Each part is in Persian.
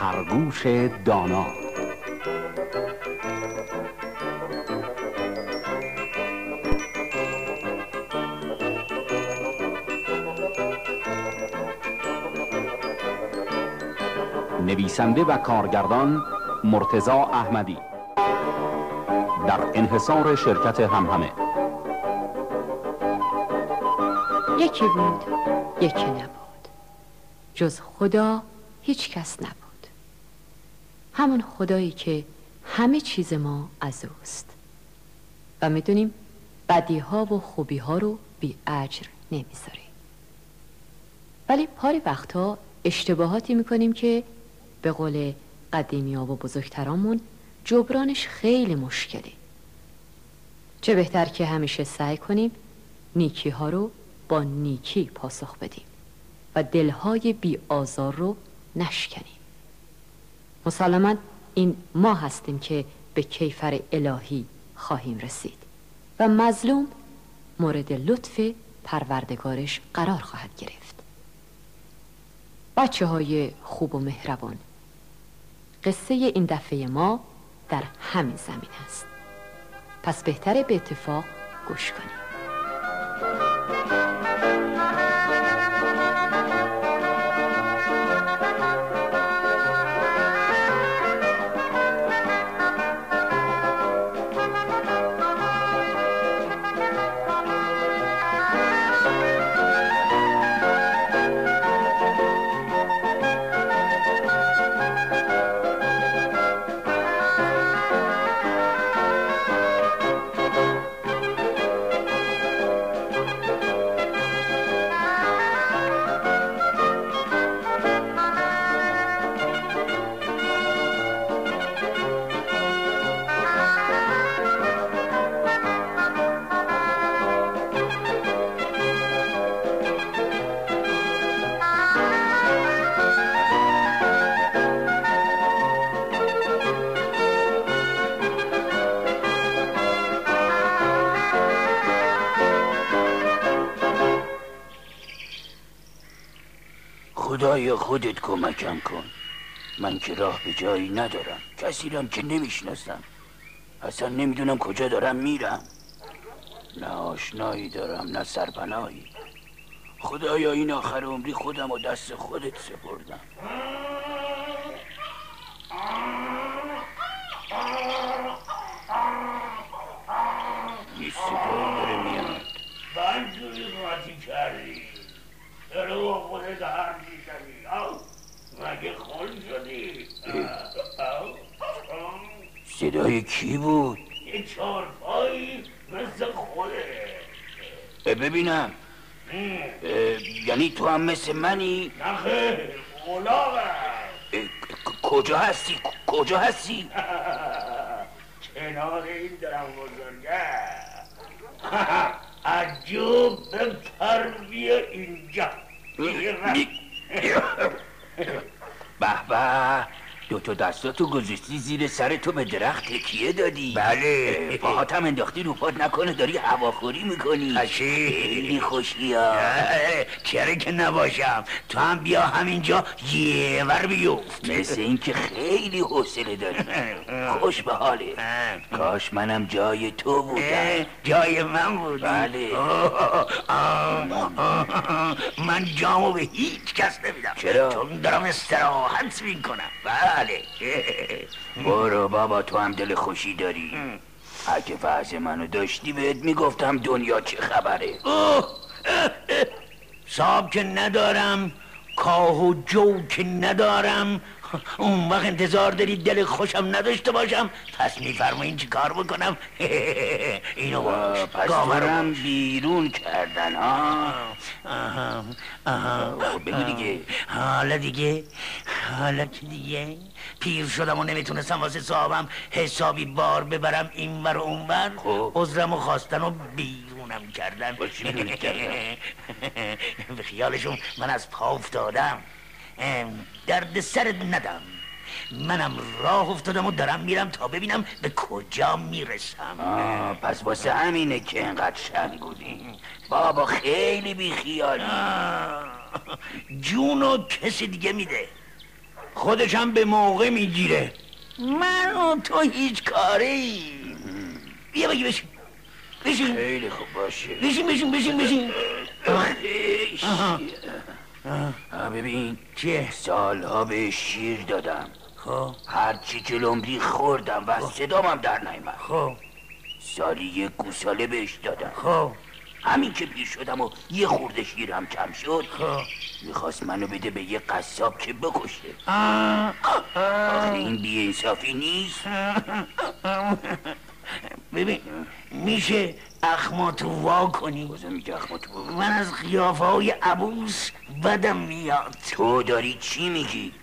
خرگوش دانا. نویسنده و کارگردان مرتزا احمدی. در انحصار شرکت همهمه. یکی بود یکی نبود. جز خدا هیچ کس نبود. همون خدایی که همه چیز ما از اوست. و می‌دونیم بدی ها و خوبی ها رو بی اجر نمی‌ذاره ولی پاری وقتا اشتباهاتی می‌کنیم که به قول قدیمی ها و بزرگترامون جبرانش خیلی مشکله چه بهتر که همیشه سعی کنیم نیکی ها رو با نیکی پاسخ بدیم و دلهای بی آزار رو نشکنیم. مسلما این ما هستیم که به کیفر الهی خواهیم رسید و مظلوم مورد لطف پروردگارش قرار خواهد گرفت. بچه های خوب و مهربان قصه این دفعه ما در همین زمین است پس بهتره به اتفاق گوش کنیم. خودت کمکم کن. من که راه به جایی ندارم. کسی رم که نمی‌شناسم. اصلا نمی‌دونم کجا دارم میرم. نه آشنایی دارم نه سرپناهی خدایا این آخر عمری خودم و دست خودت سپردم این صدایی داره میاد بدجوری قاطی کردی داره با خودت هم میشنی مگه خل شدی صدای کی بود یه چارپایی مثل خوده اه، ببینم. یعنی تو هم مثل منی؟ نخه کجا هستی؟ کجا هستی؟ کنار این درم بزرگه. عجوب بپر بیا اینجا. به به. دو تا دستاتو گذاشتی زیر سر تو به درخت تکیه دادی. بله. اه، پاهاتم انداختی رو پات نکنه داری هواخوری می‌کنی؟ خیلی خوشی ها چرا که نباشم. تو هم بیا همینجا یه ور بیفت. مثل اینکه خیلی حوصله داری. خوش به حاله. کاش منم جای تو بودم. جای من بودی. بله. من جامو به هیچ کس نمیدم. چرا؟ چون دارم استراحت می‌کنم. بله. برو بابا تو هم دل خوشی داری. اگه وضع منو داشتی بهت می‌گفتم دنیا چه خبره. اوه،. صاحب که ندارم کاه و جو که ندارم اون وقت انتظار داری دل خوشم نداشته باشم. پس میفرمایین چی کار بکنم؟ اینو باش. بیرون کردن ها؟ آها آها بگو دیگه. حالا دیگه حالا که دیگه؟ پیر شدم و نمی‌تونستم واسه صاحبم حسابی بار ببرم این و اون ور. خب. عذرم و خواستن و بیرونم کردن؟ به خیالشون من از پا افتادم. درد سرت ندم. منم راه افتادم و دارم میرم تا ببینم به کجا می‌رسم. آه، پس واسه همینه که انقدر شن بودی. بابا خیلی بیخیالی. جونو کسی دیگه میده. خودشم به موقع می‌گیره. من و تو هیچ کاری. بیا بگی بشین. بشین. خیلی خوب باشه. بشین بشین بشین بشین. ببین چیه؟ سالها به شیر دادم. خب. هر چی جلومری خوردم و صدامم در نیامد خب. سالی یک گوساله بهش دادم. خب. همین که پیر شدم و یه خورده شیرم کم شد خب. می‌خواست منو بده به یه قصاب که بکشه. آه. آخه این بیانصافی نیست. ببین میشه اخماتو وا کنی. بازم میگه اخماتو. من از قیافه های عبوس بدم میاد. تو داری چی میگی؟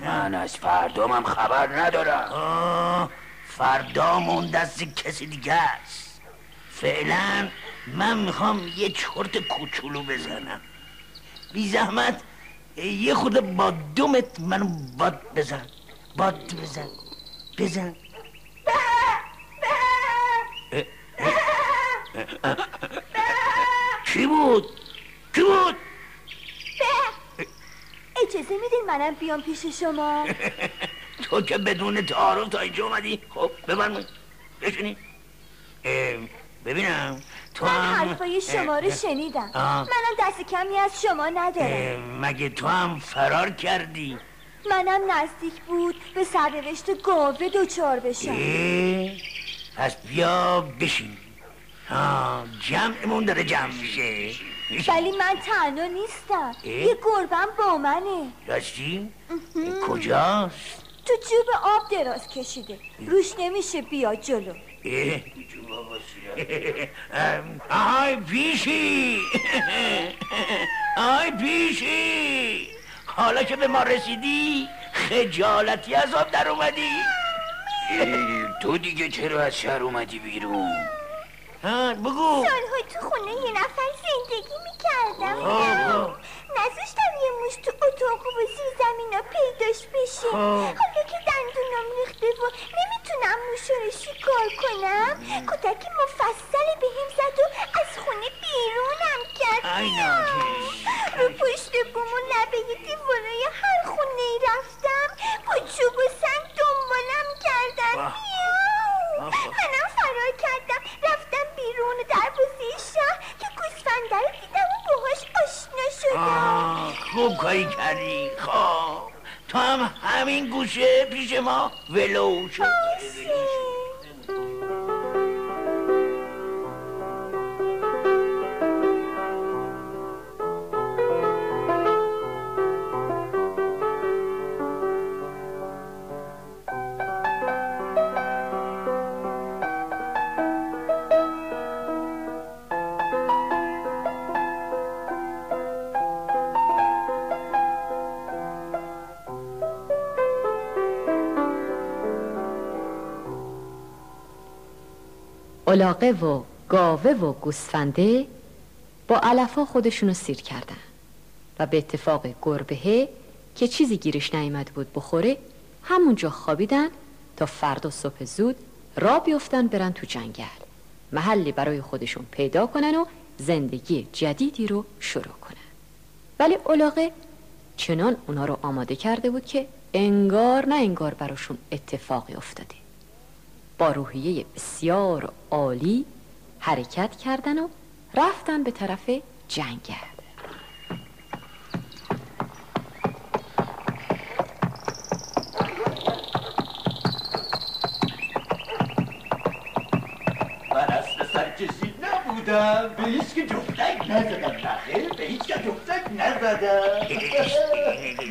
من از فردامم خبر ندارم. آه، فردامون دست کسی دیگه است. فعلا من می‌خوام یه چرت کوچولو بزنم. بی زحمت یه خود با دومت منو باد بزن. باد بزن. بزن. کی بود؟ کی بود؟ اجازه میدین منم بیام پیش شما؟ تو که بدون تعارف تا اینجا اومدی؟ خب ببرمون بشینی. اه، ببینم. تو من هم حرفای شما رو شنیدم. منم دست کمی از شما ندارم. مگه تو هم فرار کردی؟ منم نزدیک بود به سرنوشت گاوه دوچار بشم. پس بیا بشین. ها جمعمون داره جمع میشه. ولی من تنها نیستم؟ یه گربم با منه. راستی کجاست؟ تو جوب آب دراز کشیده. روش نمیشه بیا جلو. آهای پیشی. آهای پیشی. حالا که به ما رسیدی خجالتی از آب در اومدی. تو دیگه چرا از شهر اومدی بیرون؟ ها بگو. سالها تو خونه یه نفر زندگی می‌کردم. نذاشتم یه موش تو اتاق و زیر زمین ها پیداش بشه. حالا که دندونم ریخته و نمی‌تونم موش رو شکار کنم کتک مفصلی به هم زد و از خونه بیرونم کرد. رو پشت بوم و لبه دیوارای هر خونه ای رفتم. با چوب و سنگ دنبالم کردن. منم فرار کردم. بیرون دروازه شهر که گوسفنده رو دیدم و باهاش آشنا شدم. آه، خوب کاری کردی خب. تو هم همین گوشه پیش ما. ولو شد. علاقه و گاوه و گوسفنده با علفا خودشونو سیر کردن و به اتفاق گربهه که چیزی گیرش نیامده بود بخوره همونجا خوابیدن تا فردا صبح زود را بیفتن برن تو جنگل. محلی برای خودشون پیدا کنن و زندگی جدیدی رو شروع کنن. ولی علاقه چنان اونا رو آماده کرده بود که انگار نه انگار براشون اتفاقی افتاده. با روحیه بسیار عالی حرکت کردن و رفتن به طرف جنگل. من اصل سرکشی نبودم به هیچ که جفتک نزدم نخیر به هیچ که جفتک نزدم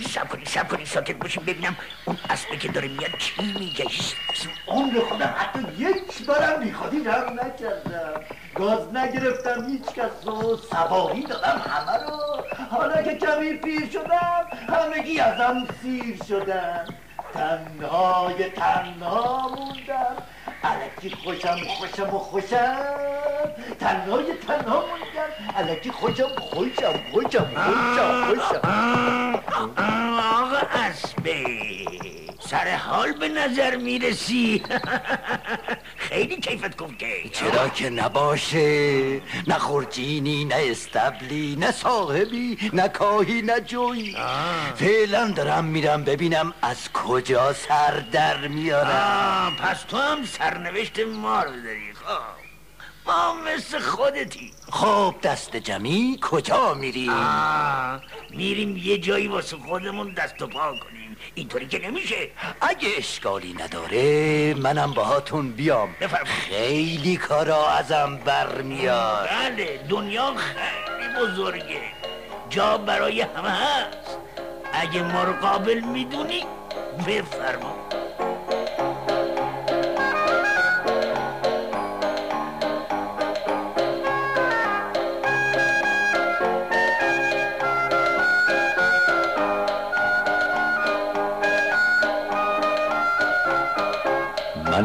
سب کنی سب کنی ساکت باشیم. ببینم اون اسبه که داره میاد چی میگه. عمر خودم حتی یک بارم بیخودی رم نکردم. گاز نگرفتم هیچ کس رو. سواقی دادم همه رو. حالا که کمی پیر شدم همگی ازم سیر شدن. تنهای تنها موندم. علکی خوشم خوشم و خوشم تنهای تنها موندم علکی خوشم خوشم خوشم خوشم خوشم آقا اسبه سر حال به نظر می‌رسی؟ خیلی کیفت کوفته چرا که نباشه. نه خورجینی نه استبلی نه صاحبی نه کاهی نه جوی. فعلا دارم میرم ببینم از کجا سر در میارم پس تو هم سرنوشت ما رو داری خب. ما مثل خودتی. خب دست جمعی کجا میری؟ آه میریم یه جایی واسه خودمون دست و پا کنیم. اینطوری که نمیشه. اگه اشکالی نداره منم باهاتون بیام. بفرمایید. خیلی کارا ازم برمیاد. بله دنیا خیلی بزرگه. جا برای همه هست. اگه ما رو قابل می‌دونی بفرما.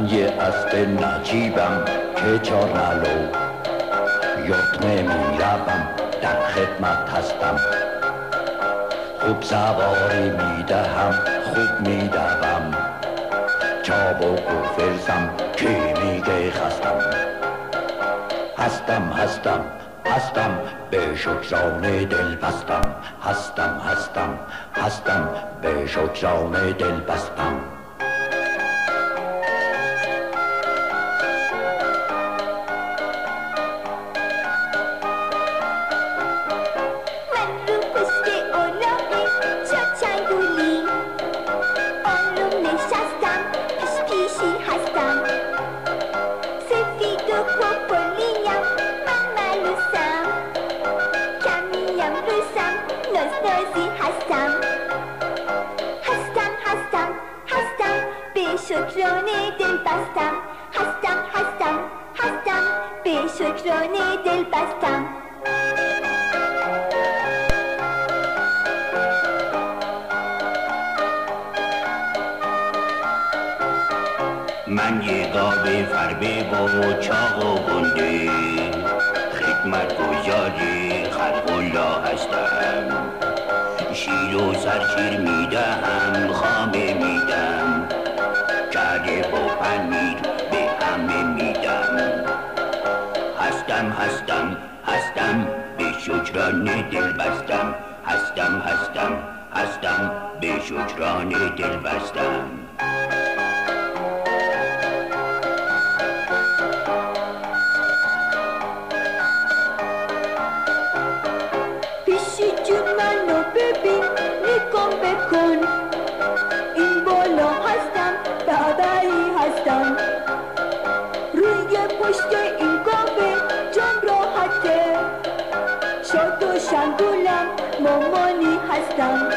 من یه اسب نجیبم که چار ملو یطمه می‌روم در خدمت هستم. خوب سواری می‌دهم خوب میدوم چابک و فرزم کی میگه خستم. هستم هستم هستم به شکران دل بستم. هستم هستم هستم به شکران دل بستم. من یه گاو فربه و چاق و گنده. خدمت گذاری خلق الله هستم. شیر و سرشیر می‌دهم خامه میدم. کرده با پنیر به همه میدم. هستم هستم هستم به شکران دل بستم. هستم هستم هستم به شکران دل بستم. هستم.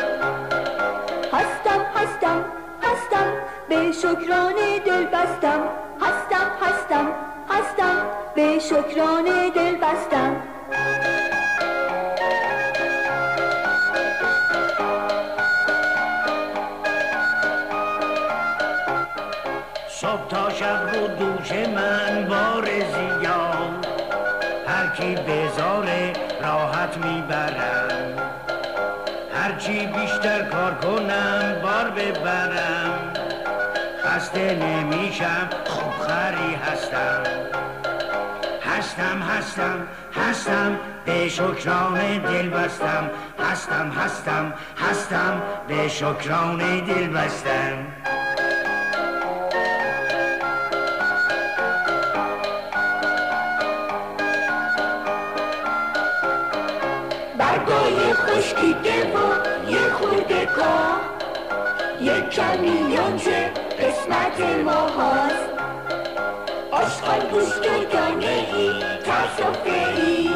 هستم هستم هستم. به شکران دل بستم. هستم هستم هستم. به شکران دل بستم. صبح تا شب رو دوش من بار زیاد هر کی بزاره راحت می‌برم. هرچی بیشتر کار کنم بار ببرم. خسته نمیشم خوب خری هستم. هستم هستم هستم به شکران دل بستم. هستم هستم هستم به شکران دل بستم. برگای خشکیده کاه یک کمی یونجه قسمت ما هست. آشغال گوشت و دانه ای و فری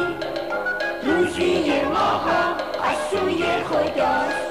روزی ماها از سوی خداست.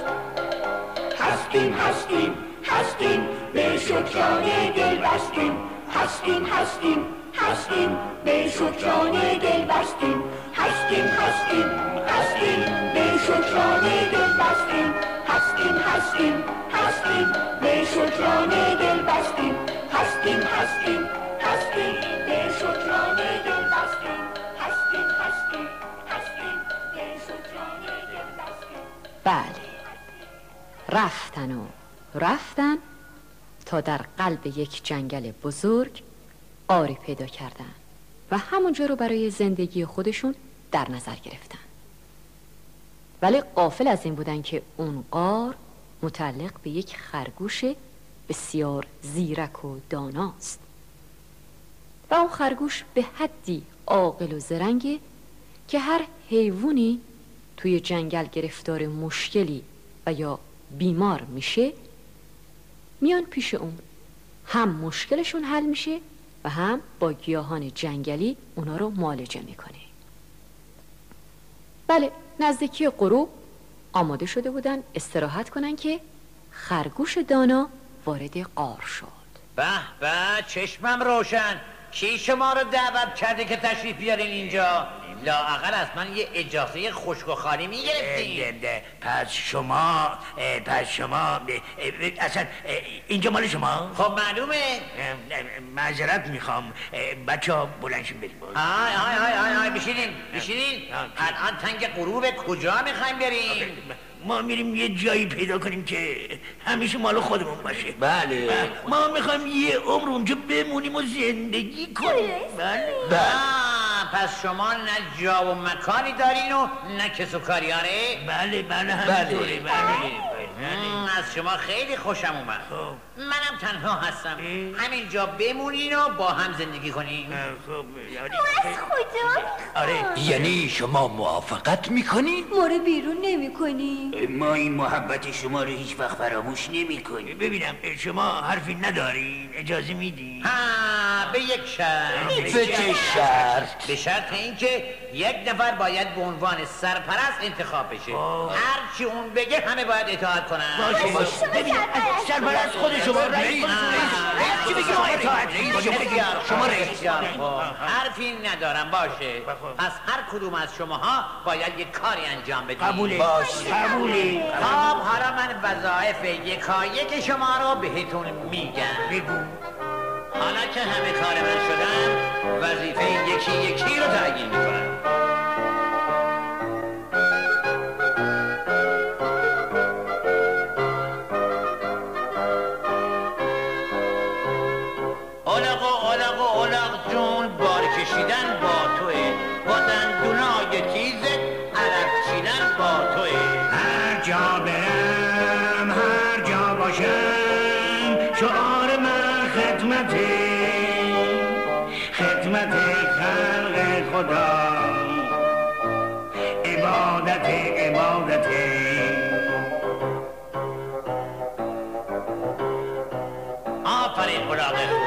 هستیم هستیم هستیم. به شکران دل بستیم. هستیم هستیم هستیم. به شکران دل بستیم. هستیم هستیم هستیم. به شکران دل بستیم. هستیم هستیم هستیم. به شکران دل بستیم. هستیم هستیم هستیم. به شکران دل بستیم. هستیم هستیم هستیم. به شکران دل بستیم. بله. رفتن و رفتن تا در قلب یک جنگل بزرگ قاری پیدا کردن و همونجا رو برای زندگی خودشون در نظر گرفتن. ولی قافل از این بودن که اون قار متعلق به یک خرگوش بسیار زیرک و داناست. و اون خرگوش به حدی عاقل و زرنگه که هر حیوانی توی جنگل گرفتار مشکلی و یا بیمار میشه میان پیش اون. هم مشکلشون حل میشه و هم با گیاهان جنگلی اونا رو معالجه می‌کنه. بله نزدیکی غروب آماده شده بودن استراحت کنن که خرگوش دانا وارد قار شد. به به چشمم روشن. کی شما رو دعوت کرده که تشریف بیارین اینجا؟ لااقل از من یه اجازه خشک و خالی می‌گرفتین. پس شما پس شما اصلا اینجا مال شما؟ خب معلومه. معذرت می‌خوام. بچه ها بلند شین بریم. آی آی آی آی آی بشینین بشینین آه. الان تنگ غروب کجا می‌خوایم بریم؟ ما میریم یه جایی پیدا کنیم که همیشه مال خودمون باشه. بله. ما می‌خوایم یه عمر اونجا بمونیم و زندگی کنیم. بله. آه، پس شما نه جا و مکانی دارین و نه کس و کاری آره؟ بله بله همینطوره بله. مم، از شما خیلی خوشم اومد. خب. منم تنها هستم. همینجا بمونین و با هم زندگی کنین. خب یعنی- از خدا آره. یعنی شما موافقت می‌کنید؟ ما رو بیرون نمی کنی ما این محبت شما رو هیچ وقت فراموش نمی کنیم ببینم شما حرفی ندارین اجازه میدین؟ ها به یک شرط. به چه شرط؟ به شرط اینکه یک نفر باید به عنوان سرپرست انتخاب بشه. هر چی اون بگه همه باید اطاعت کنن. باشه باشه. ببین سرپرست خود شما رئیس رئیس چی بگی ما اطاعت شما رئیس. حرفی ندارم باشه. پس هر کدوم از شماها باید یک کاری انجام بدید. قبوله. قبوله. خب حالا من وظایف یکایک شما رو بهتون میگم. بگو. حالا که همه کار من شدن وظیفه یکی یکی رو تعیین می‌کنم. آفرین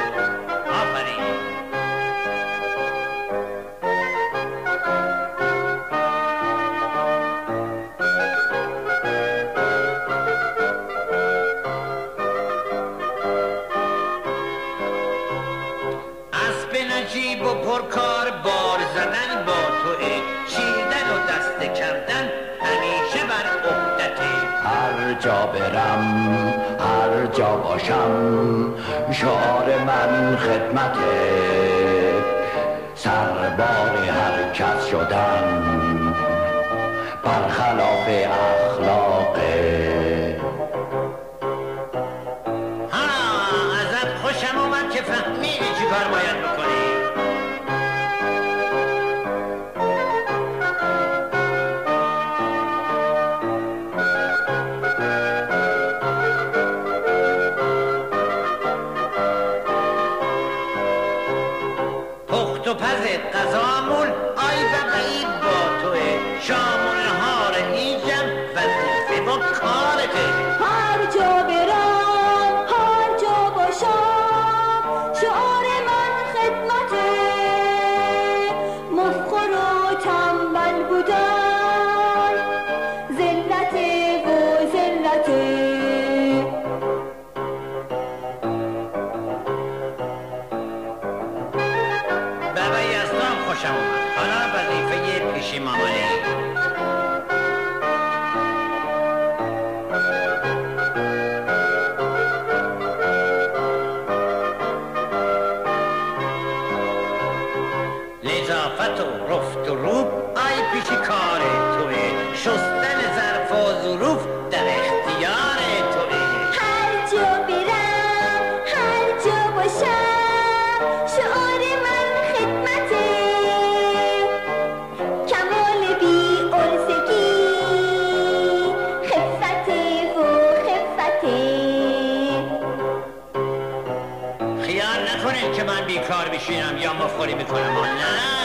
هر جا برم هر جا باشم شعار من خدمته سربار هر کس شدن برخلاف اخلاقه ها ازت خوشم اومد که فهمیدی چی کار باید بکنی. غذامون Por mi corazón.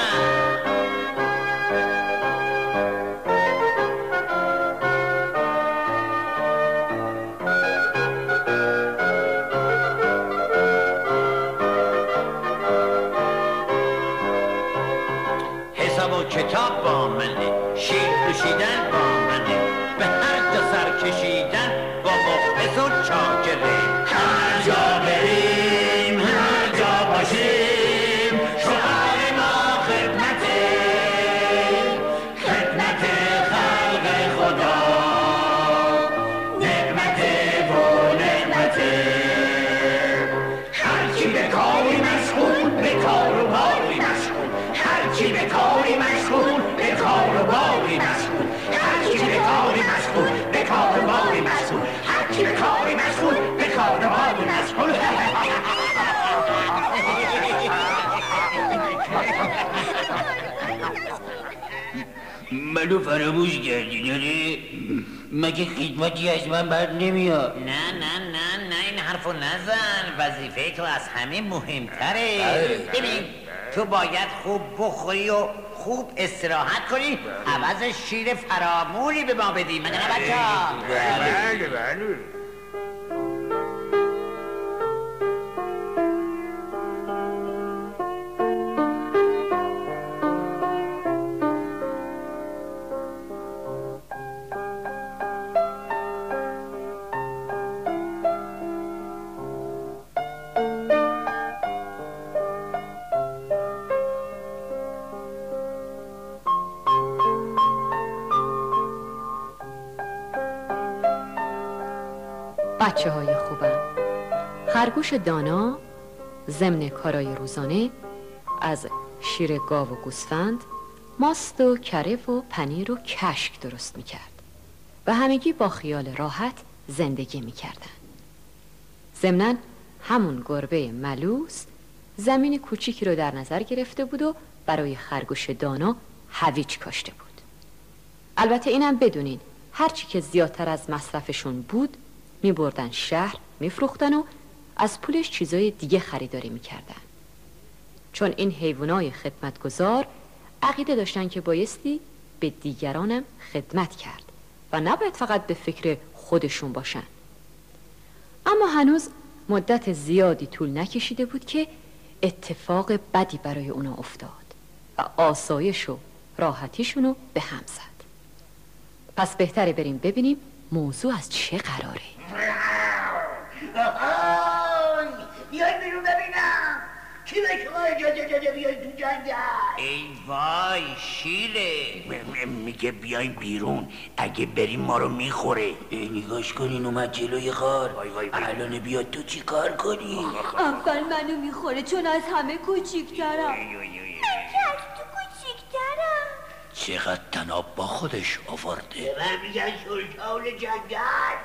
منو فراموش کردی داره مگه خدمتی از من بر نمیاد نه نه نه نه این حرفو نزن. وظیفه تو از همه مهمتره. ببین تو باید خوب بخوری و خوب استراحت کنی. عوض شیر فرامولی به ما بدی مگه نه بچه بله بله. خرگوش دانا ضمن کارای روزانه از شیر گاو و گوسفند ماست و کره و پنیر و کشک درست می‌کرد. و همگی با خیال راحت زندگی می‌کردن. ضمنا همون گربه ملوس زمین کوچیکی رو در نظر گرفته بود و برای خرگوش دانا هویج کاشته بود. البته اینم بدونین هرچی که زیادتر از مصرفشون بود می بردن شهر می فروختن و از پولش چیزای دیگه خریداری می کردن. چون این حیوانای خدمتگزار عقیده داشتن که بایستی به دیگرانم خدمت کرد و نباید فقط به فکر خودشون باشن. اما هنوز مدت زیادی طول نکشیده بود که اتفاق بدی برای اونا افتاد و آسایش و راحتیشونو به هم زد. پس بهتره بریم ببینیم موضوع از چه قراره. کی به شما اجازه داده بیاید تو جنگل ای وای شیره میگه بیایم بیرون. اگه بریم ما رو می‌خوره. نگاش کنین اومد جلوی غار. وای وای وای. الان بیاد تو چی کار کنی؟ اول منو می‌خوره چون از همه کوچیکترم. ای، ای، ای، ای. من که از تو کوچیکترم. چقدر تناب با خودش آورده. به من میگن سلطان جنگل؟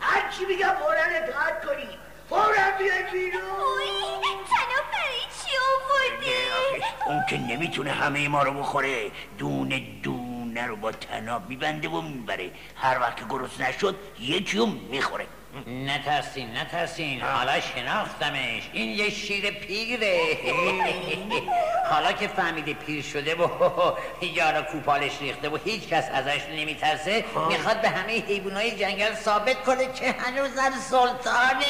هر چی میگم فورا اطاعت کنی. فورا بیاید بیرون تناب برای چی آوردی؟ اون که نمی‌تونه همه ما رو بخوره دونه دونه رو با تناب میبنده و می‌بره هر وقت که گرست نشد یکی رو می‌خوره نترسین نترسین. حالا شناختمش. این یه شیر پیره. حالا که فهمیده پیر شده و یارا کوپالش ریخته و هیچ کس ازش نمیترسه می‌خواد به همه حیوانای جنگل ثابت کنه که هنوزم سلطانه.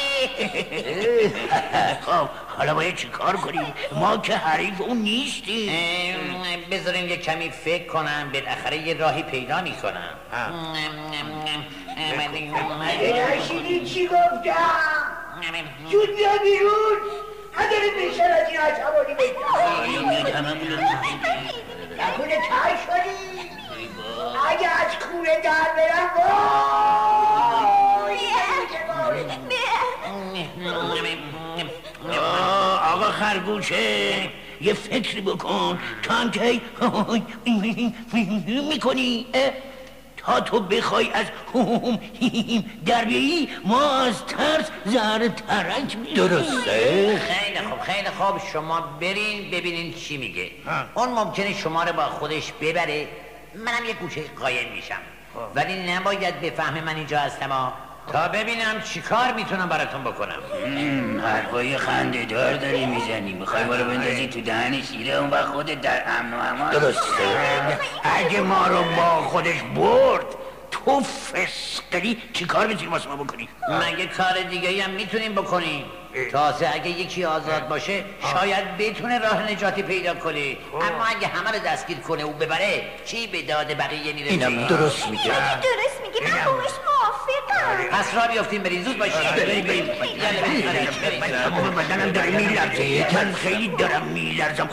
خب حالا باید چی کار کنیم؟ ما که حریف اون نیستیم. بذارین یه کمی فکر کنم بالاخره یه راهی پیدا می‌کنم. اگه نشیدی چی گفتم؟ زود بیا بیرون. نداری بیشتر از این عصبانی بشم نکنه کر شدی؟ اگه از کوره در برم وای آه، آقا خرگوشه یه فکری بکن تو هم که می‌کنی تا تو بخوای از در بیایی ما از ترس زهر ترک درسته. خیلی خوب خیلی خوب. شما برین ببینین چی میگه. اون ممکنه شما رو با خودش ببره. منم یه گوشه قایم میشم. ولی نباید بفهمه من اینجا هستم ها. تا ببینم چی کار می‌تونم براتون بکنم. حرفای خنده دار داری می‌زنی. می‌خوای ما رو بندازی تو دهن شیره اون وقت خودت در امن و امان درسته. اگه ما رو با خودش برد تو فسقلی چی کار می‌تونی واسه ما بکنی؟ مگه کار دیگه هم می‌تونیم بکنیم؟ تازه اگه یکی آزاد باشه شاید بتونه راه نجاتی پیدا کنه. اما اگه همه رو دستگیر کنه و ببره چی به داد بقیه می‌رسه؟ اینم درست میگه. درست میگه؟ من باهاش موافقم. پس را بیافتیم بریم. زود باشیم بریم بریم. بریم. بریم، بریم. تمام بدنم داره میلرزه من خیلی دارم میلرزم.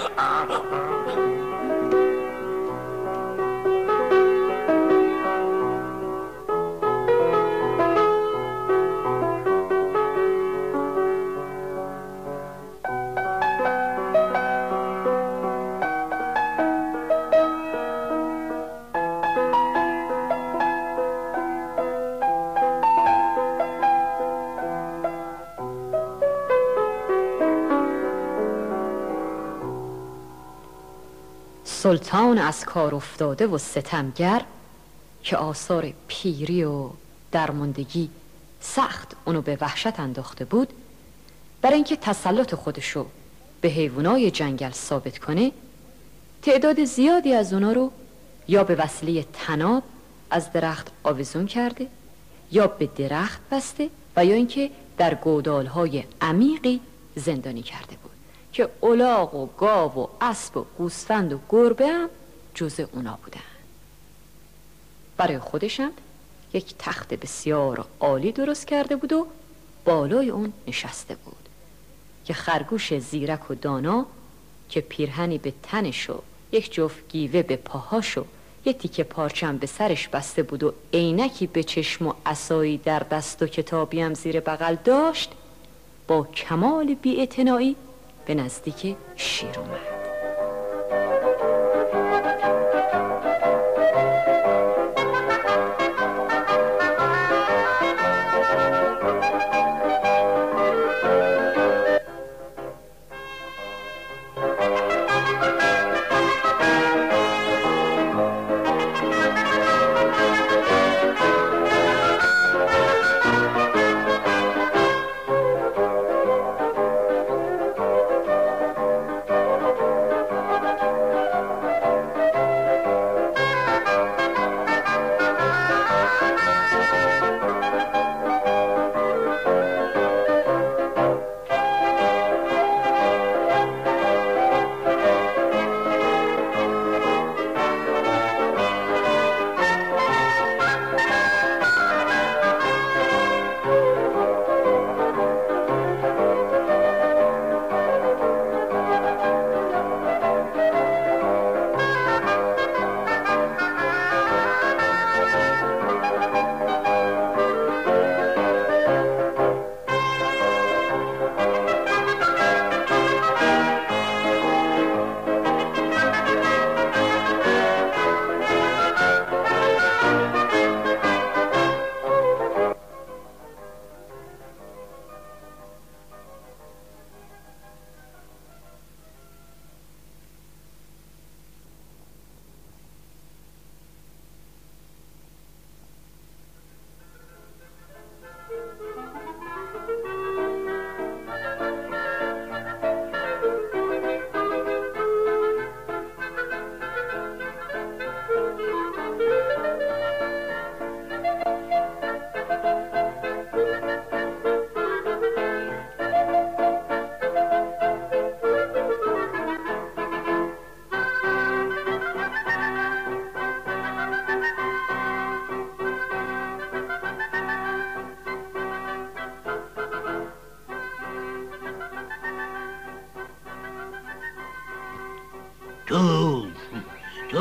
سلطان از کار افتاده و ستمگر که آثار پیری و درماندگی سخت اونو به وحشت انداخته بود برای اینکه تسلط خودشو به حیوانای جنگل ثابت کنه تعداد زیادی از اونا رو یا به وسیله تناب از درخت آویزون کرده یا به درخت بسته و یا اینکه در گودالهای عمیقی زندانی کرده که الاغ و گاو و اسب و گوسفند و گربه هم جز اونا بودن. برای خودشم یک تخت بسیار عالی درست کرده بود و بالای اون نشسته بود. که خرگوش زیرک و دانا که پیرهنی به تنش و یک جفت گیوه به پاهاش و یک تیکه پارچم به سرش بسته بود و عینکی به چشم و عصایی در دست و کتابی هم زیر بغل داشت با کمال بی‌اعتنایی به نزدیک شیر اومد.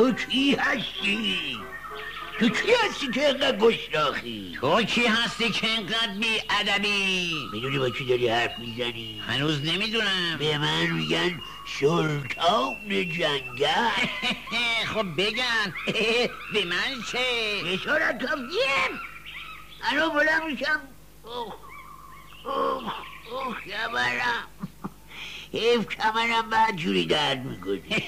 تو کی هستی؟ تو کی هستی که اینقدر گشناخی تو کی هستی که اینقدر بی ادبی می‌دونی با کی داری حرف می‌زنی؟ هنوز نمی‌دونم. به من میگن سلطان جنگل. خب بگن. به من چه؟ بشارت کفتیم الان بلند میشم. اوه اوه اوه کمرم حیف کمرم بعد جوری درد می‌کنه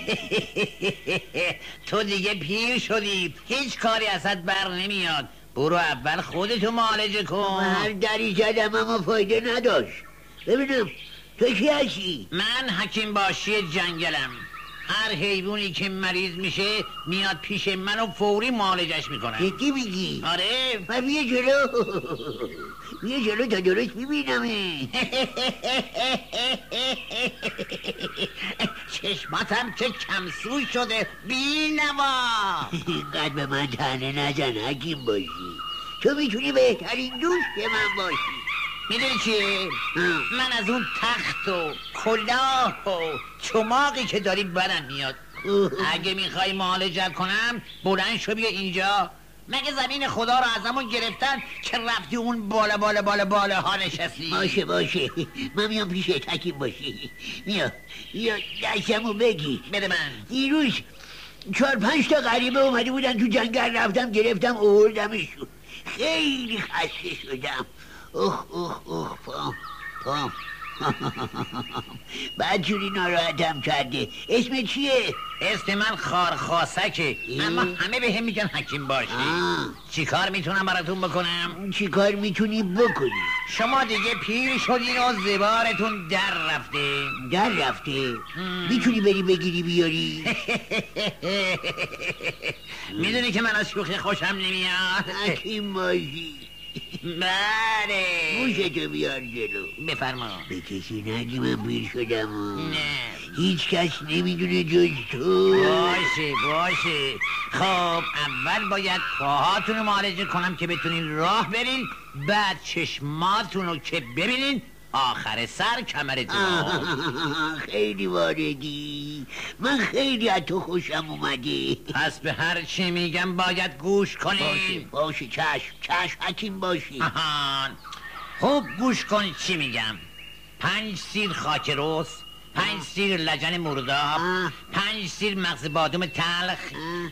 تو دیگه پیر شدی. هیچ کاری ازت بر نمیاد. برو اول خودتو معالجه کن. هر دری زدم اما فایده نداشت. ببینم تو کی هستی؟ من حکیم باشی جنگلم. هر حیوانی که مریض میشه میاد پیش من و فوری معالجش می‌کنم جدی میگی؟ آره. و بیا جلو. بیا جلو تا درست ببینمه چشماتم که کمسوی شده بی نوا اینقدر به من تنه نزن حکیم باشی. تو می‌تونی بهترین دوست من باشی. می‌دونی چیه من از اون تخت و کلاه و چماقی که داری برم میاد. اگه می‌خوای معالجت کنم بلند شو بیا اینجا. مگه زمین خدا رو ازمون گرفتن که رفتی اون بالا بالا بالا بالا ها نشستی؟ باشه باشه. من میام پیش حکیم باشی. بیا بیا دستمو بگی. بده من. دیروز چهار پنج تا غریبه اومده بودن تو جنگل رفتم گرفتم اووردمشون خیلی خسته شدم. اوه اوه اوه پام پام. بعد جوری ناراحتم کرده اسم چیه؟ اسم من خارخاسکه اما همه به هم میگن حکیم باشی آه. چی کار می‌تونم براتون بکنم؟ چی کار می‌تونی بکنی؟ شما دیگه پیر شدین و زبارتون در رفته در رفته می‌تونی بری بگیری بیاری؟ می‌دونی که من از شوخی خوشم نمیاد حکیم باشی بله. موشتو بیار جلو. بفرما. به کسی نگی من پیر شدم و نه. هیچ کس نمی‌دونه جز تو. باشه باشه. خب اول باید پاهاتون رو معالجه کنم که بتونین راه برین بعد چشماتون رو که ببینین آخر سر رو. آه، خیلی واردی. من خیلی از تو خوشم اومده. پس به هر چی میگم باید گوش باشه کنین باشه چشم چشم حکیم باشی آهان. خوب گوش کنید چی میگم. پنج سیر خاک روز پنج سیر لجن مرداب. پنج سیر مغز بادوم تلخ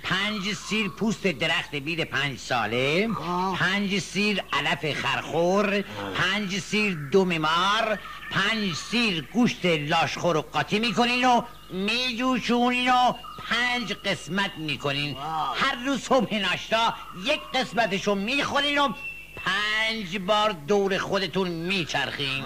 پنج سیر پوست درخت بید پنج ساله. پنج سیر علف خرخور پنج سیر دم مار پنج سیر گوشت لاشخور و قاطی می‌کنین و میجوشونین و پنج قسمت می‌کنین. هر روز صبح ناشتا یک قسمتشو می‌خورین و پنج بار دور خودتون میچرخین.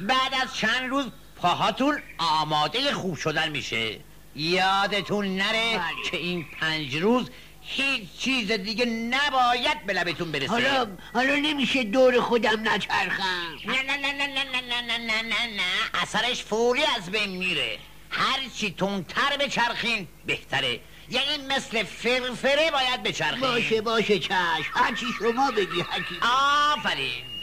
بعد از چند روز پاهاتون آماده خوب شدن میشه یادتون نره بله. که این پنج روز هیچ چیز دیگه نباید به لبتون برسه حالا حالا نمیشه دور خودم نچرخم نه نه نه نه نه نه نه نه نه نه اثرش فوری از بین میره هرچی تندتر بچرخین بهتره یعنی مثل فرفره باید بچرخین باشه باشه چشم هرچی شما بگی حکیم آفرین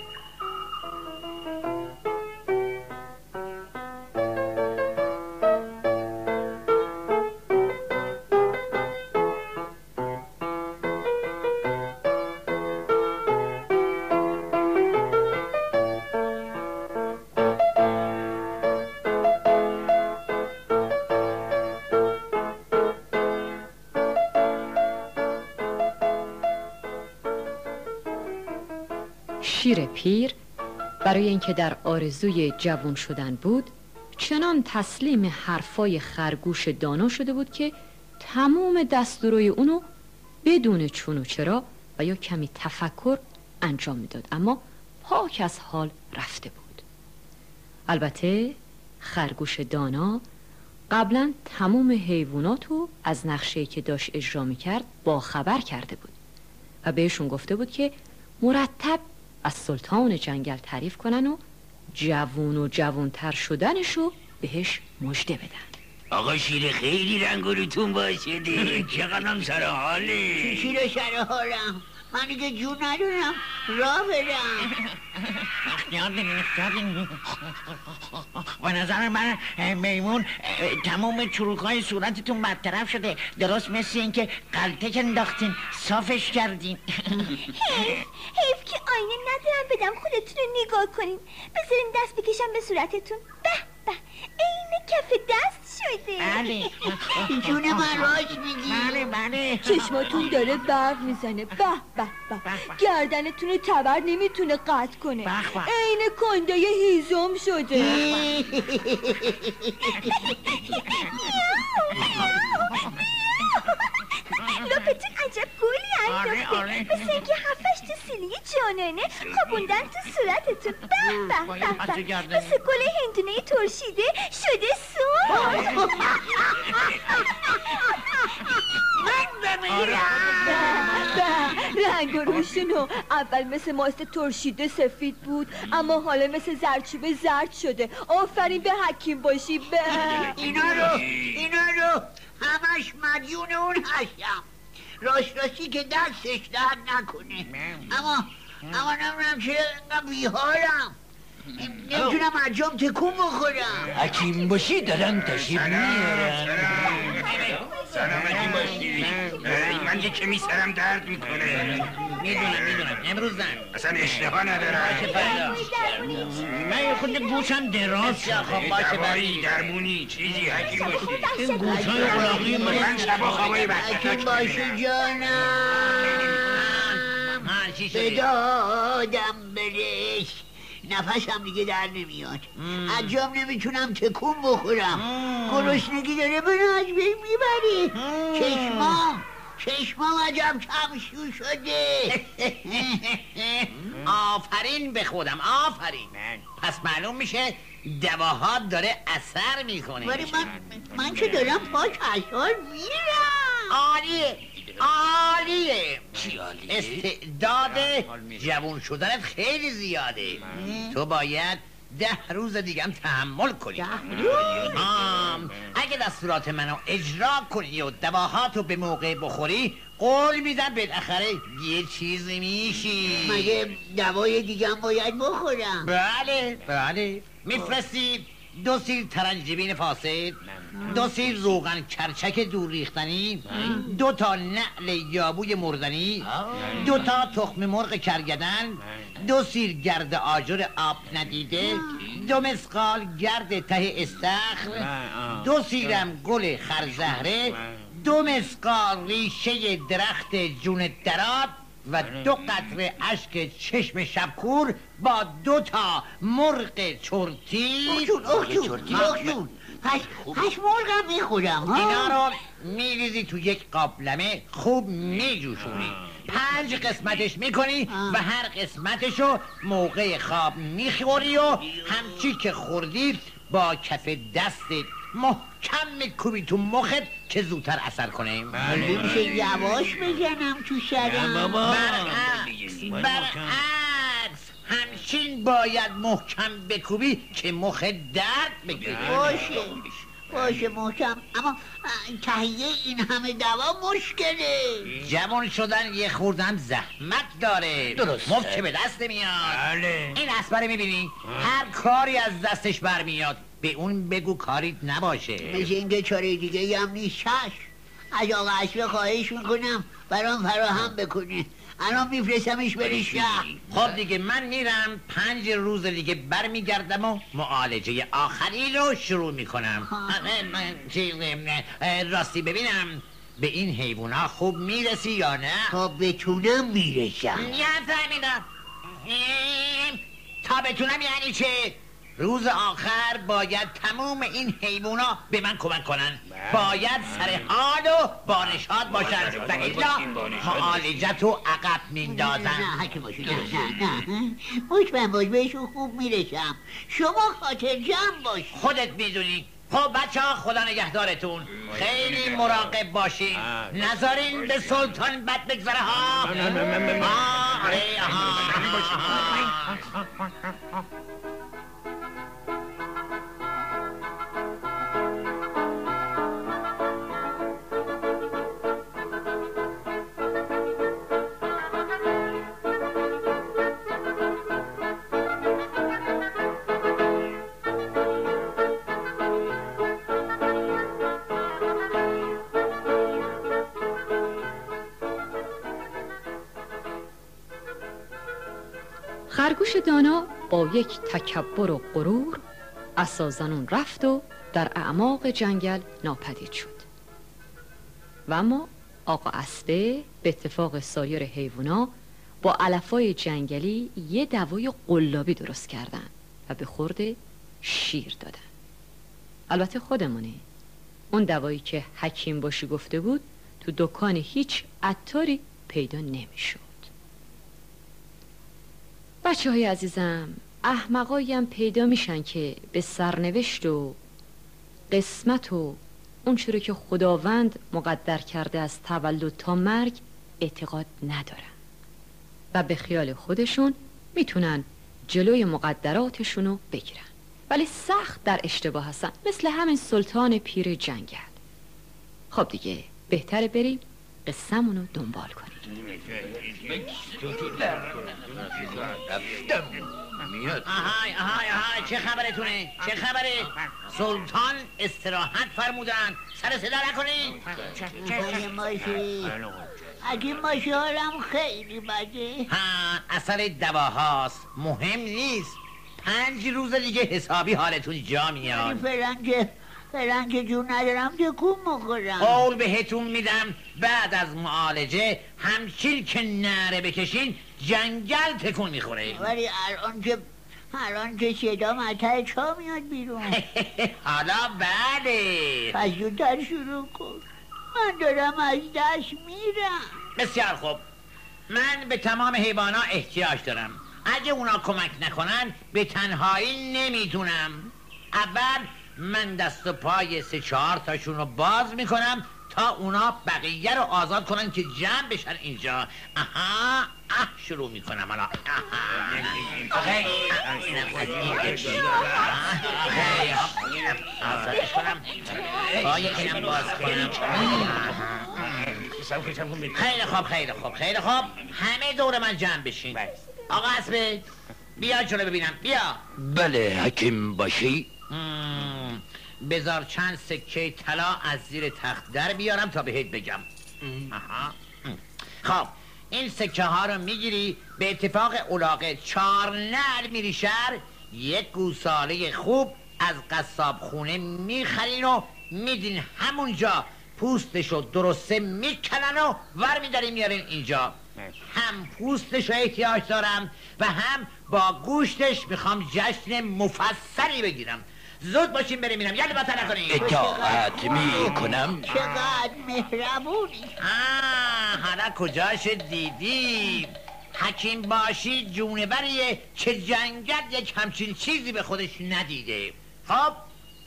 اینکه در آرزوی جوان شدن بود چنان تسلیم حرفای خرگوش دانا شده بود که تمام دستوروی اونو بدون چون و چرا و یا کمی تفکر انجام می‌داد. اما پاک از حال رفته بود. البته خرگوش دانا قبلا تمام حیوانات رو از نقشه که داشت اجرا می‌کرد با خبر کرده بود و بهشون گفته بود که مرتب از سلطان جنگل تعریف کنن و جوون و جوونتر شدنشو بهش مژده بدن. آقا شیر خیلی رنگ و روتون باشده چقدرم سر حاله. شیر سر حالم. من دیگه جون ندارم راه برم. به نظر من میمون تمام چروک های صورتتون برطرف شده. درست مثل اینکه قلطه که انداختین صافش کردین. حیف که آینه ندارم بدم خودتون رو نگاه کنین. بذارین دست بکشم به صورتتون. به به. عین کف دست. شده بله جون راست میگی بله بله چشماتون داره برق می‌زنه به به به گردنتون رو تبر نمی‌تونه قطع کنه. عین کنده هیزم شده لپتون عجب گلی آره، آره. مثل اینکه هفتش تو سیلی جانانه خوابوندن تو صورتتو به. مثل گل هندونه ترشیده شده سرخ به رنگ و روشونو اول مثل ماست ترشیده سفید بود اما حالا مثل زرچوبه زرد شده آفرین به حکیم باشی به اینا رو اینا رو همش مدیون اون هستم راست راستی که دستش درد نکنه. اما اما نمی‌دونم چه اینقدر بیحالم. نمی‌تونم انجام تکون بخورم. حکیم باشی دارم تشریف میارم سلامتی باشی. من یه کمی سرم درد می‌کنه. می‌دونم می‌دونم. امروز نه. اصلا اشتها ندارم. من خود گوشم دراز شد. خب باشه دوایی درمونی چیزی حکیم باشی. این گوشای قلاقی من شبا خوابای حکیم بچه باشی جانم. ها چی به شده دادم برش نفسم دیگه در نمیاد. انجام نمی‌تونم تکون بخورم. گرسنگی داره منو از بین می‌بری چشمام چشمام عجب کمشو شده. آفرین به خودم آفرین. پس معلوم میشه دواها داره اثر می‌کنه. ولی من من که دارم پاک اثار میرم عالیه. عالیه. چی عالیه؟ استعداد جوون شدنت خیلی زیاده. تو باید ده روز دیگه هم تحمل کنی. آم، اگه دستورات منو اجرا کنی و دواهاتو به موقع بخوری قول میدم بالاخره یه چیزی میشی. مگه دوای دیگه هم باید بخورم؟ بله بله. میفرستی. دو سیر ترنجبین فاسد دو سیر روغن کرچک دور ریختنی دو تا نعل یابوی مردنی دو تا تخم مرغ کرگدن دو سیر گرد آجر آب ندیده دو مسقال گرد ته استخر دو سیرم گل خرزهره دو مسقال ریشه درخت جون دراب و دو قطره اشک چشم شبکور با دو تا مرغ چرتی. اخجون اخجون اخجون پس مرغم می‌خورم اینا رو میریزی تو یک قابلمه خوب میجوشونی. پنج قسمتش می‌کنی و هر قسمتشو موقع خواب می‌خوری و همچی که خوردی با کف دستت محکم میکوبی تو مخت که زودتر اثر کنه. نمیشه یواش بزنم تو سرم برعکس برعکس. همچین باید محکم بکوبی که مخ درد بگیره. باشه باشه محکم. اما تهیه این همه دوا مشکله. جوان شدن یه خوردن زحمت داره. درست. مفت که به دست میاد. بله. این اسبره می‌بینی؟ هر کاری از دستش برمیاد. به اون بگو کاریت نباشه. مثل اینکه چاره دیگه هم نیست. چشم از آقا اصلا خواهش می‌کنم برام فراهم بکنه. الان میفرستمش بره شهر. خب دیگه من میرم. پنج روز دیگه برمیگردم و معالجه آخری رو شروع می‌کنم. راستی ببینم. به این حیوونا خوب می‌رسی یا نه؟ تا بتونم می‌رسم. نفهمیدم ام، تا بتونم یعنی چه روز آخر باید تموم این حیوونا به من کمک کنن. باید سر حال و بانشاد باشن. و الا معالجت و عقب میندازن. نه حکیم باشی نه نه نه باش بهشون خوب می‌رسم. شما خاطر جمع باش خودت می‌دونی. خب بچه ها خدا نگهدارتون خیلی مراقب باشین. نذارین به سلطان بد بگذره ها. خرگوش دانا با یک تکبر و غرور اسازنون رفت و در اعماق جنگل ناپدید شد. و اما آقا اسبه به اتفاق سایر حیوونا با علفای جنگلی یه دوای قلابی درست کردن و به خورده شیر دادن. البته خودمونه. اون دوایی که حکیم باشی گفته بود تو دکان هیچ عطاری پیدا نمی‌شد. بچه های عزیزم احمقایی هم پیدا میشن که به سرنوشت و قسمت و اون رو که خداوند مقدر کرده از تولد تا مرگ اعتقاد ندارن و به خیال خودشون می‌تونن جلوی مقدراتشونو بگیرن. ولی سخت در اشتباه هستن مثل همین سلطان پیر جنگل. خب دیگه بهتره بریم قصهمونو دنبال کنیم آهای آهای آهای چه خبرتونه؟ چه خبره؟ سلطان استراحت فرمودن. سر صدا اگه ماشی؟ اگه ماشی حالم خیلی بده. ها اثر دواهاست. مهم نیست. پنج روز دیگه حسابی حالتون جا میاد. فعلا که فعلا که جون ندارم تکون می‌خورم قول بهتون میدم بعد از معالجه همچین که نره بکشین جنگل تکون می‌خوره. ولی الان که الان که صدا مطه چا میاد بیرون. حالا بله. پس زودتر شروع کن. من دارم از دست میرم. بسیار خوب. من به تمام حیوانا احتیاج دارم. اگه اونا کمک نکنن به تنهایی نمی‌تونم. اول من دست و پای سه چهار تاشون رو باز می‌کنم تا اونا بقیه رو آزاد کنن که جمع بشن اینجا. آها اه شروع می‌کنم حالا. آزادش کنم. پای اینم باز کنم. خیلی خوب خیلی خوب خیلی خوب. همه دور من جمع بشین. آقا اسبه بیا جلو ببینم. بیا. بله حکیم باشی. مم، بذار چند سکه طلا از زیر تخت در بیارم تا بهت بگم. آها. خب این سکه ها رو می‌گیری به اتفاق علاقه چار نر میری شهر یک گوساله خوب از قصاب خونه می‌خرین و میدین همونجا پوستش رو درسته می‌کنن و ور میدارین میارین اینجا هم پوستش رو احتیاج دارم و هم با گوشتش می‌خوام جشن مفصلی بگیرم. زود باشین بریم میرم یعنی باتا نکنین اطاعت می کنم چقدر مهربونی. آه حالا کجاش دیدی؟ حکیم باشی جونوریه که جنگل یک همچین چیزی به خودش ندیده. خب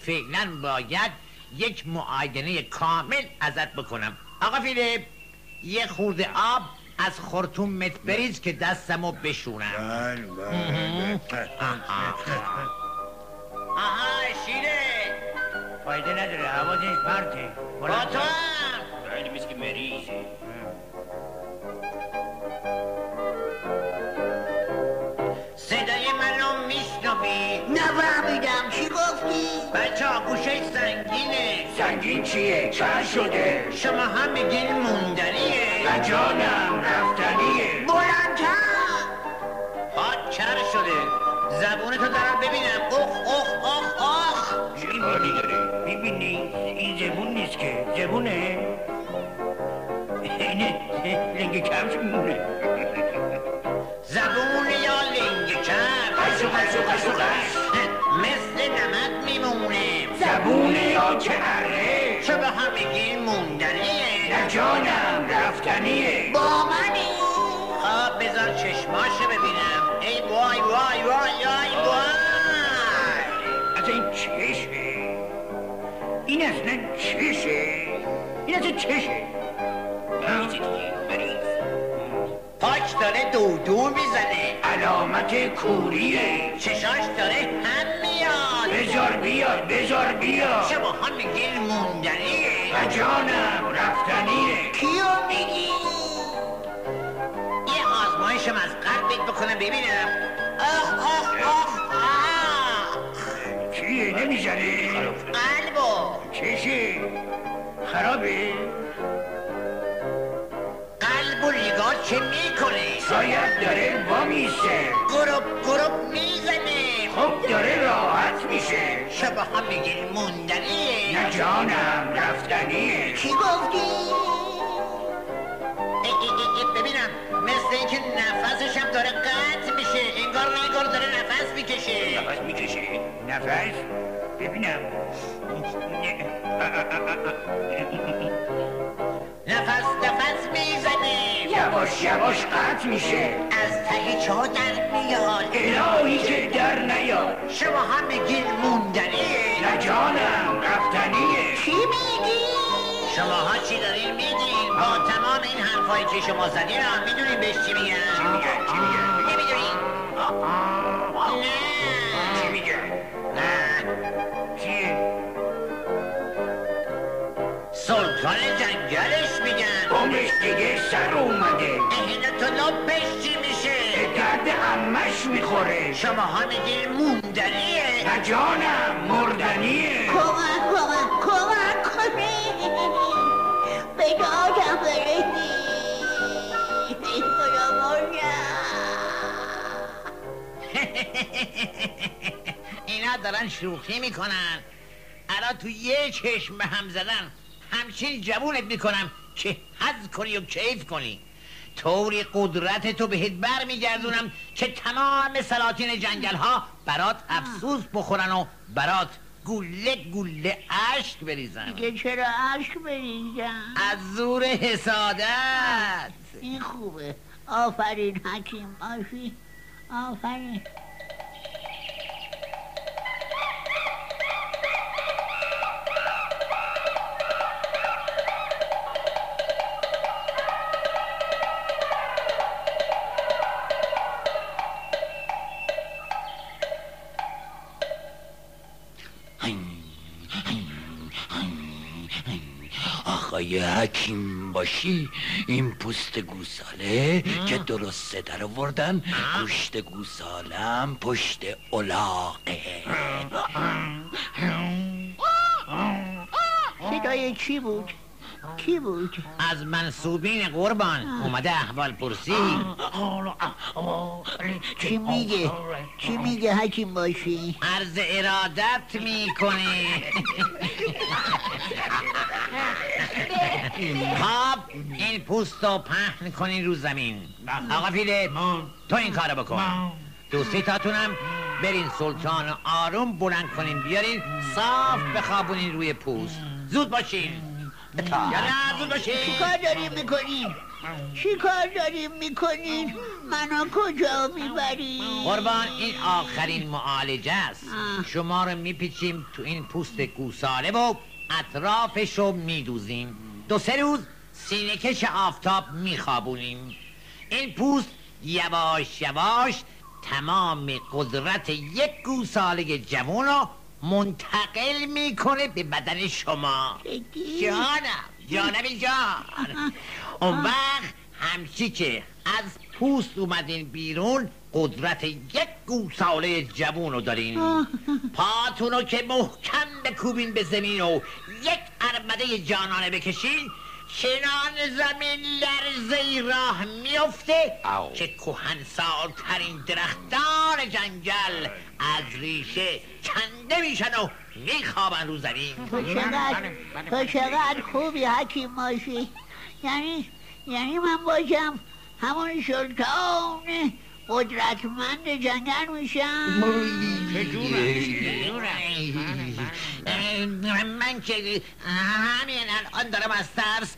فعلا باید یک معاینه کامل ازت بکنم. آقا فیلیپ یه خورده آب از خورتون مت بریز که دستمو بشونم. آها شیره فایده نداره حواسش پرته با تو هم. مثل که مریضه صدای منو میشنوی نفهمیدم چی گفتی بچه ها گوشه سنگینه سنگین چیه؟ چند شده؟ شما هم میگین موندنیه نه جانم رفتنیه لنگ کفش مونه زبون یا لنگ کر قشو قشو قشو قش مثل نمک میمونه زبونه یا که اره شما هم میگین موندنیه نه جانم رفتنیه با منی خب بذار چشماشو ببینم ای وای وای وای وای وای از این چشه این اصلا چشه این اصلا چشه داره دو دو می‌زنه. علامت کوریه. چشاش داره هم میاد. بذار بیاد بذار بیاد. شما هم میگین موندنیه. و جانم رفتنیه. کیو میگی؟ یه آزمایشم از قلبت بکنم ببینم. آخ آخ آخ آخ چیه نمی‌زنه قلبو. چشه خرابه چه می‌کنه شاید داره با میسه گروب گروب می‌زنه. خب داره راحت میشه. شما هم میگین موندنیه. نه جانم رفتنیه. چی گفتی؟ ای ای ای ای ببینم مثل اینکه نفسش هم داره قطع میشه. انگار نه انگار داره نفس می‌کشه. نفس می‌کشه. نفس؟ ببینم. نفس نفس می‌زنه. یواش یواش قطع میشه. از ته چا در میاد. الهی که در نیاد. شما هم میگین موندنیه نه جانم رفتنیه. چی میگی؟ شما ها چی دارین میگین؟ با تمام این حرفایی که شما زدین هم می‌دونین بهش چی میگن. چی میگن چی میگن؟ نمی‌دونین. نه. چی میگن؟ نه. چیه؟ لبش چی میشه. به درد امش می‌خوره. شما ها میگین موندنیه. نه جانم مردنیه. کمک کمک کمک کنی. به دادم برسی خدا اینا دارن شوخی می‌کنن. الان تو یه چشم به هم زدن. همچین جوونت می‌کنم که حز کنی و کیف کنی. طوری قدرت تو بهت بر میگردونم که تمام سلاطین جنگل ها برات افسوس بخورن و برات گله گله اشک بریزن. دیگه چرا عشق بریزم از زور حسادت. این خوبه. آفرین حکیم باشی آفرین. آقای حکیم باشی این پوست گوساله که درست در آوردن پشت گوسالم پشت الاغه صدای چی بود؟ کی بود؟ از منصوبین قربان اومده احوال پرسی چی میگه؟ چی میگه حکیم باشی؟ عرض ارادت می‌کنی خب این پوست رو پهن کنین رو زمین. آقا فیله تو این کارو بکن. دو سه تاتونم. برین سلطان رو آروم بلند کنین بیارین صاف بخوابونین روی پوست. زود باشین. یا نه زود چی باشین کار داریم می‌کنیم؟ چی کار داریم می‌کنیم؟ منو کجا می‌بریم؟ قربان این آخرین معالجه است. شما رو میپیچیم تو این پوست گوساله و اطرافش رو میدوزیم. دو سه روز سینه کش آفتاب میخوابونیم. این پوست یواش یواش تمام قدرت یک گوساله جوان رو منتقل می‌کنه به بدن شما؟ جانم جانم جان. اون وقت همچی که از پوست اومدین بیرون قدرت یک گوساله جوون رو دارین. پاتون رو که محکم بکوبین به زمین و یک ارمده جانانه بکشین چنان زمین لرزه راه میفته. که کهنسالترین درختان جنگل از ریشه کنده میشن و میخوابن رو زمین. تو چقدر تو چقدر خوبی حکیم باشی. یعنی یعنی من باشم همون سلطان. قدرتمند جنگل میشم. من که همین الان دارم از ترس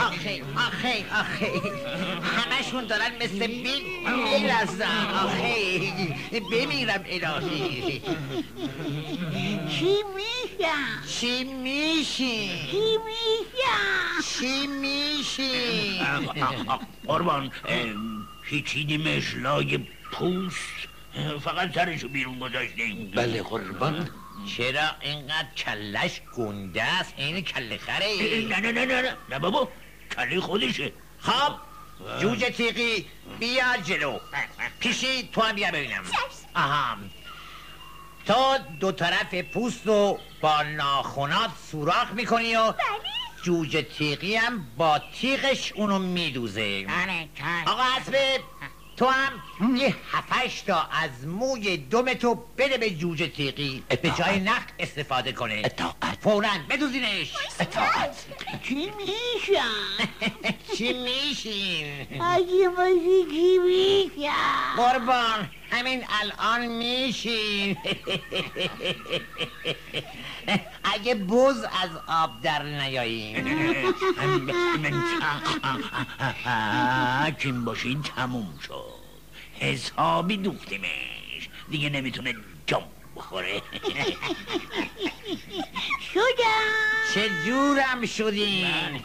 آخه آخه آخه همشون دارن مثل بیل میلرزن آخه بمیرم الهی. چی میشم چی میشی چی میشم چی میشی قربان ام، پیچیدیمش لای پوست. فقط سرشو بیرون گذاشتیم. بله قربان. چرا اینقدر کلش گنده است؟ این کله خره نه نه نه نه نه بابا کله خودشه. خب جوجه تیقی بیا جلو. پیشی تو هم بیا ببینم. آها. تو دو طرف پوست رو با ناخونات سوراخ می‌کنی و جوجه تیقی هم با تیغش اونو میدوزه. آقا اسبه تو هم یه هفتش تا از موی دمتو بده به جوجه تیقی به جای نخ استفاده کنه. اطاعت. فورا بدوزینش. چی میشم؟ چی میشین حکیم باشی چی میشم؟ قربان همین الان میشین اگه بز از آب در نیاییم. حکیم باشین تموم شد. حسابی دوختیمش. دیگه نمی‌تونه جام بخوره. شدم چه جورم شدین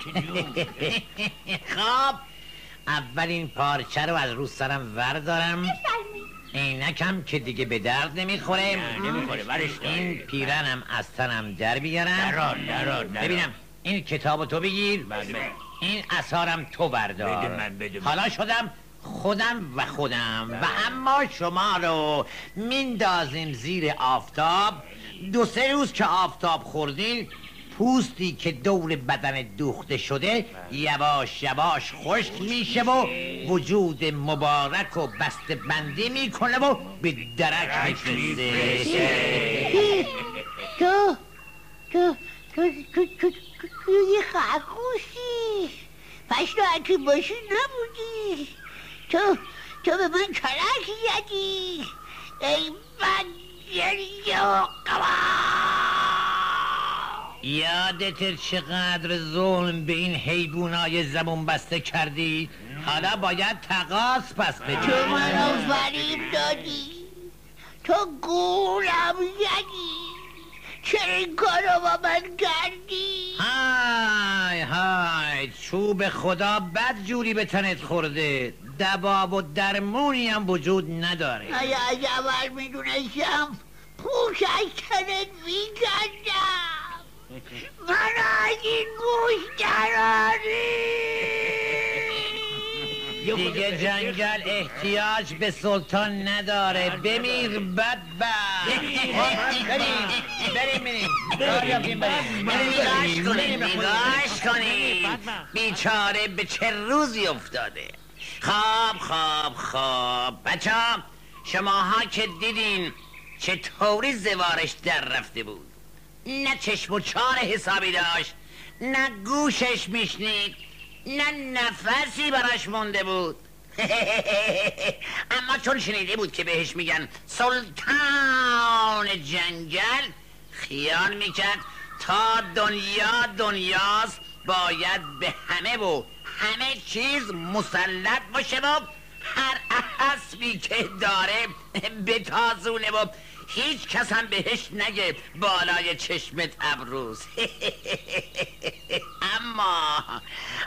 خب اولین پارچه رو از رو سرم وردارم. عینکم که دیگه به درد نمی‌خوره. نمی‌خوره برش این پیرنم از تنم در بیارم. درار درار درار. ببینم این کتاب تو بگیر. بله. این اثارم تو بردار. بده من، بده من. حالا شدم خودم و خودم. و اما شما رو میندازیم زیر آفتاب. دو سه روز که آفتاب خوردین پوستی که دور بدن دوخته شده یواش یواش خشک میشه و وجود مبارک و بسته بندی می‌کنه و به درک میفرسته. تو تو تو تو تو تو تو یه خرگوشی پس تو اگه باشی نبودی. تو تو به من کلک زدی. ای بدجری و یادت چقدر ظلم به این حیوانای زبون بسته کردی حالا باید تقاس پس تو بدی منو فریب دادی تو گولم زدی چرا این کارو با من کردی های های چوب خدا بد جوری به تنت خورده دباب و درمونی هم وجود نداره اگه از اول می‌دونستم پوش از تنت می‌کردم من از این گوش دیگه جنگل احتیاج به سلطان نداره. بمیر بدبخت. بریم بریم. بریم. بریم. نگاش کنید بیچاره به چه روزی افتاده؟ خواب خواب خواب. بچه شماها که دیدین چطوری زوارش در رفته بود؟ نه چشم و چار حسابی داشت نه گوشش میشنید نه نفسی براش مونده بود. اما چون شنیده بود که بهش میگن سلطان جنگل خیال می‌کرد تا دنیا دنیاست باید به همه و همه چیز مسلط باشه و هر اسبی که داره بتازونه و هیچ کس هم بهش نگه بالای چشمت ابروز. اما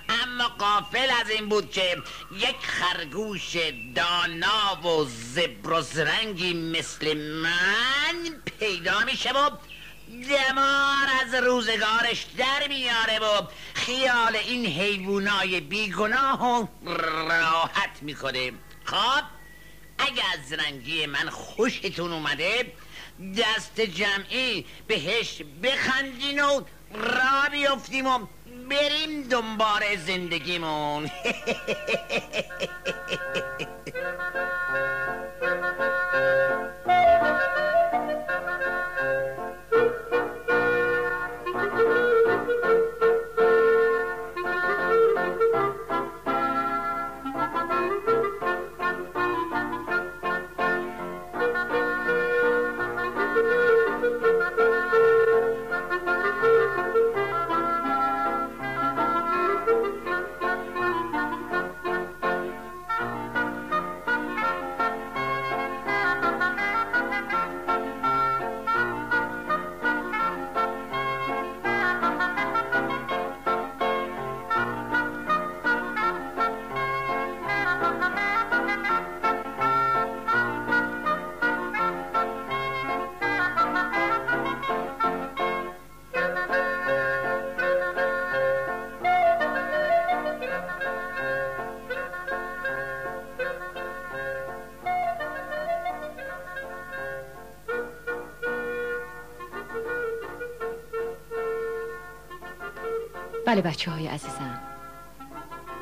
اما قافل از این بود که یک خرگوش دانا و زبر و زرنگی مثل من پیدا میشه و دمار از روزگارش در میاره و خیال این حیوانای بیگناه راحت می‌کنه. خب؟ اگه از رنگی من خوشتون اومده دست جمعی بهش بخندین و را بیفتیم و بریم دنبال زندگیمون.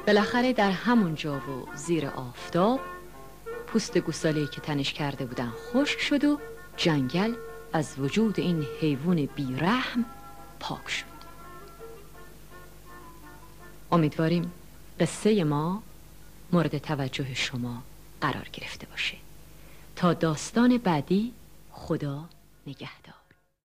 بالاخره در همون جا و زیر آفتاب پوست گوساله که تنش کرده بودن خشک شد و جنگل از وجود این حیوان بیرحم پاک شد. امیدواریم قصه ما مورد توجه شما قرار گرفته باشه. تا داستان بعدی خدا نگهدار.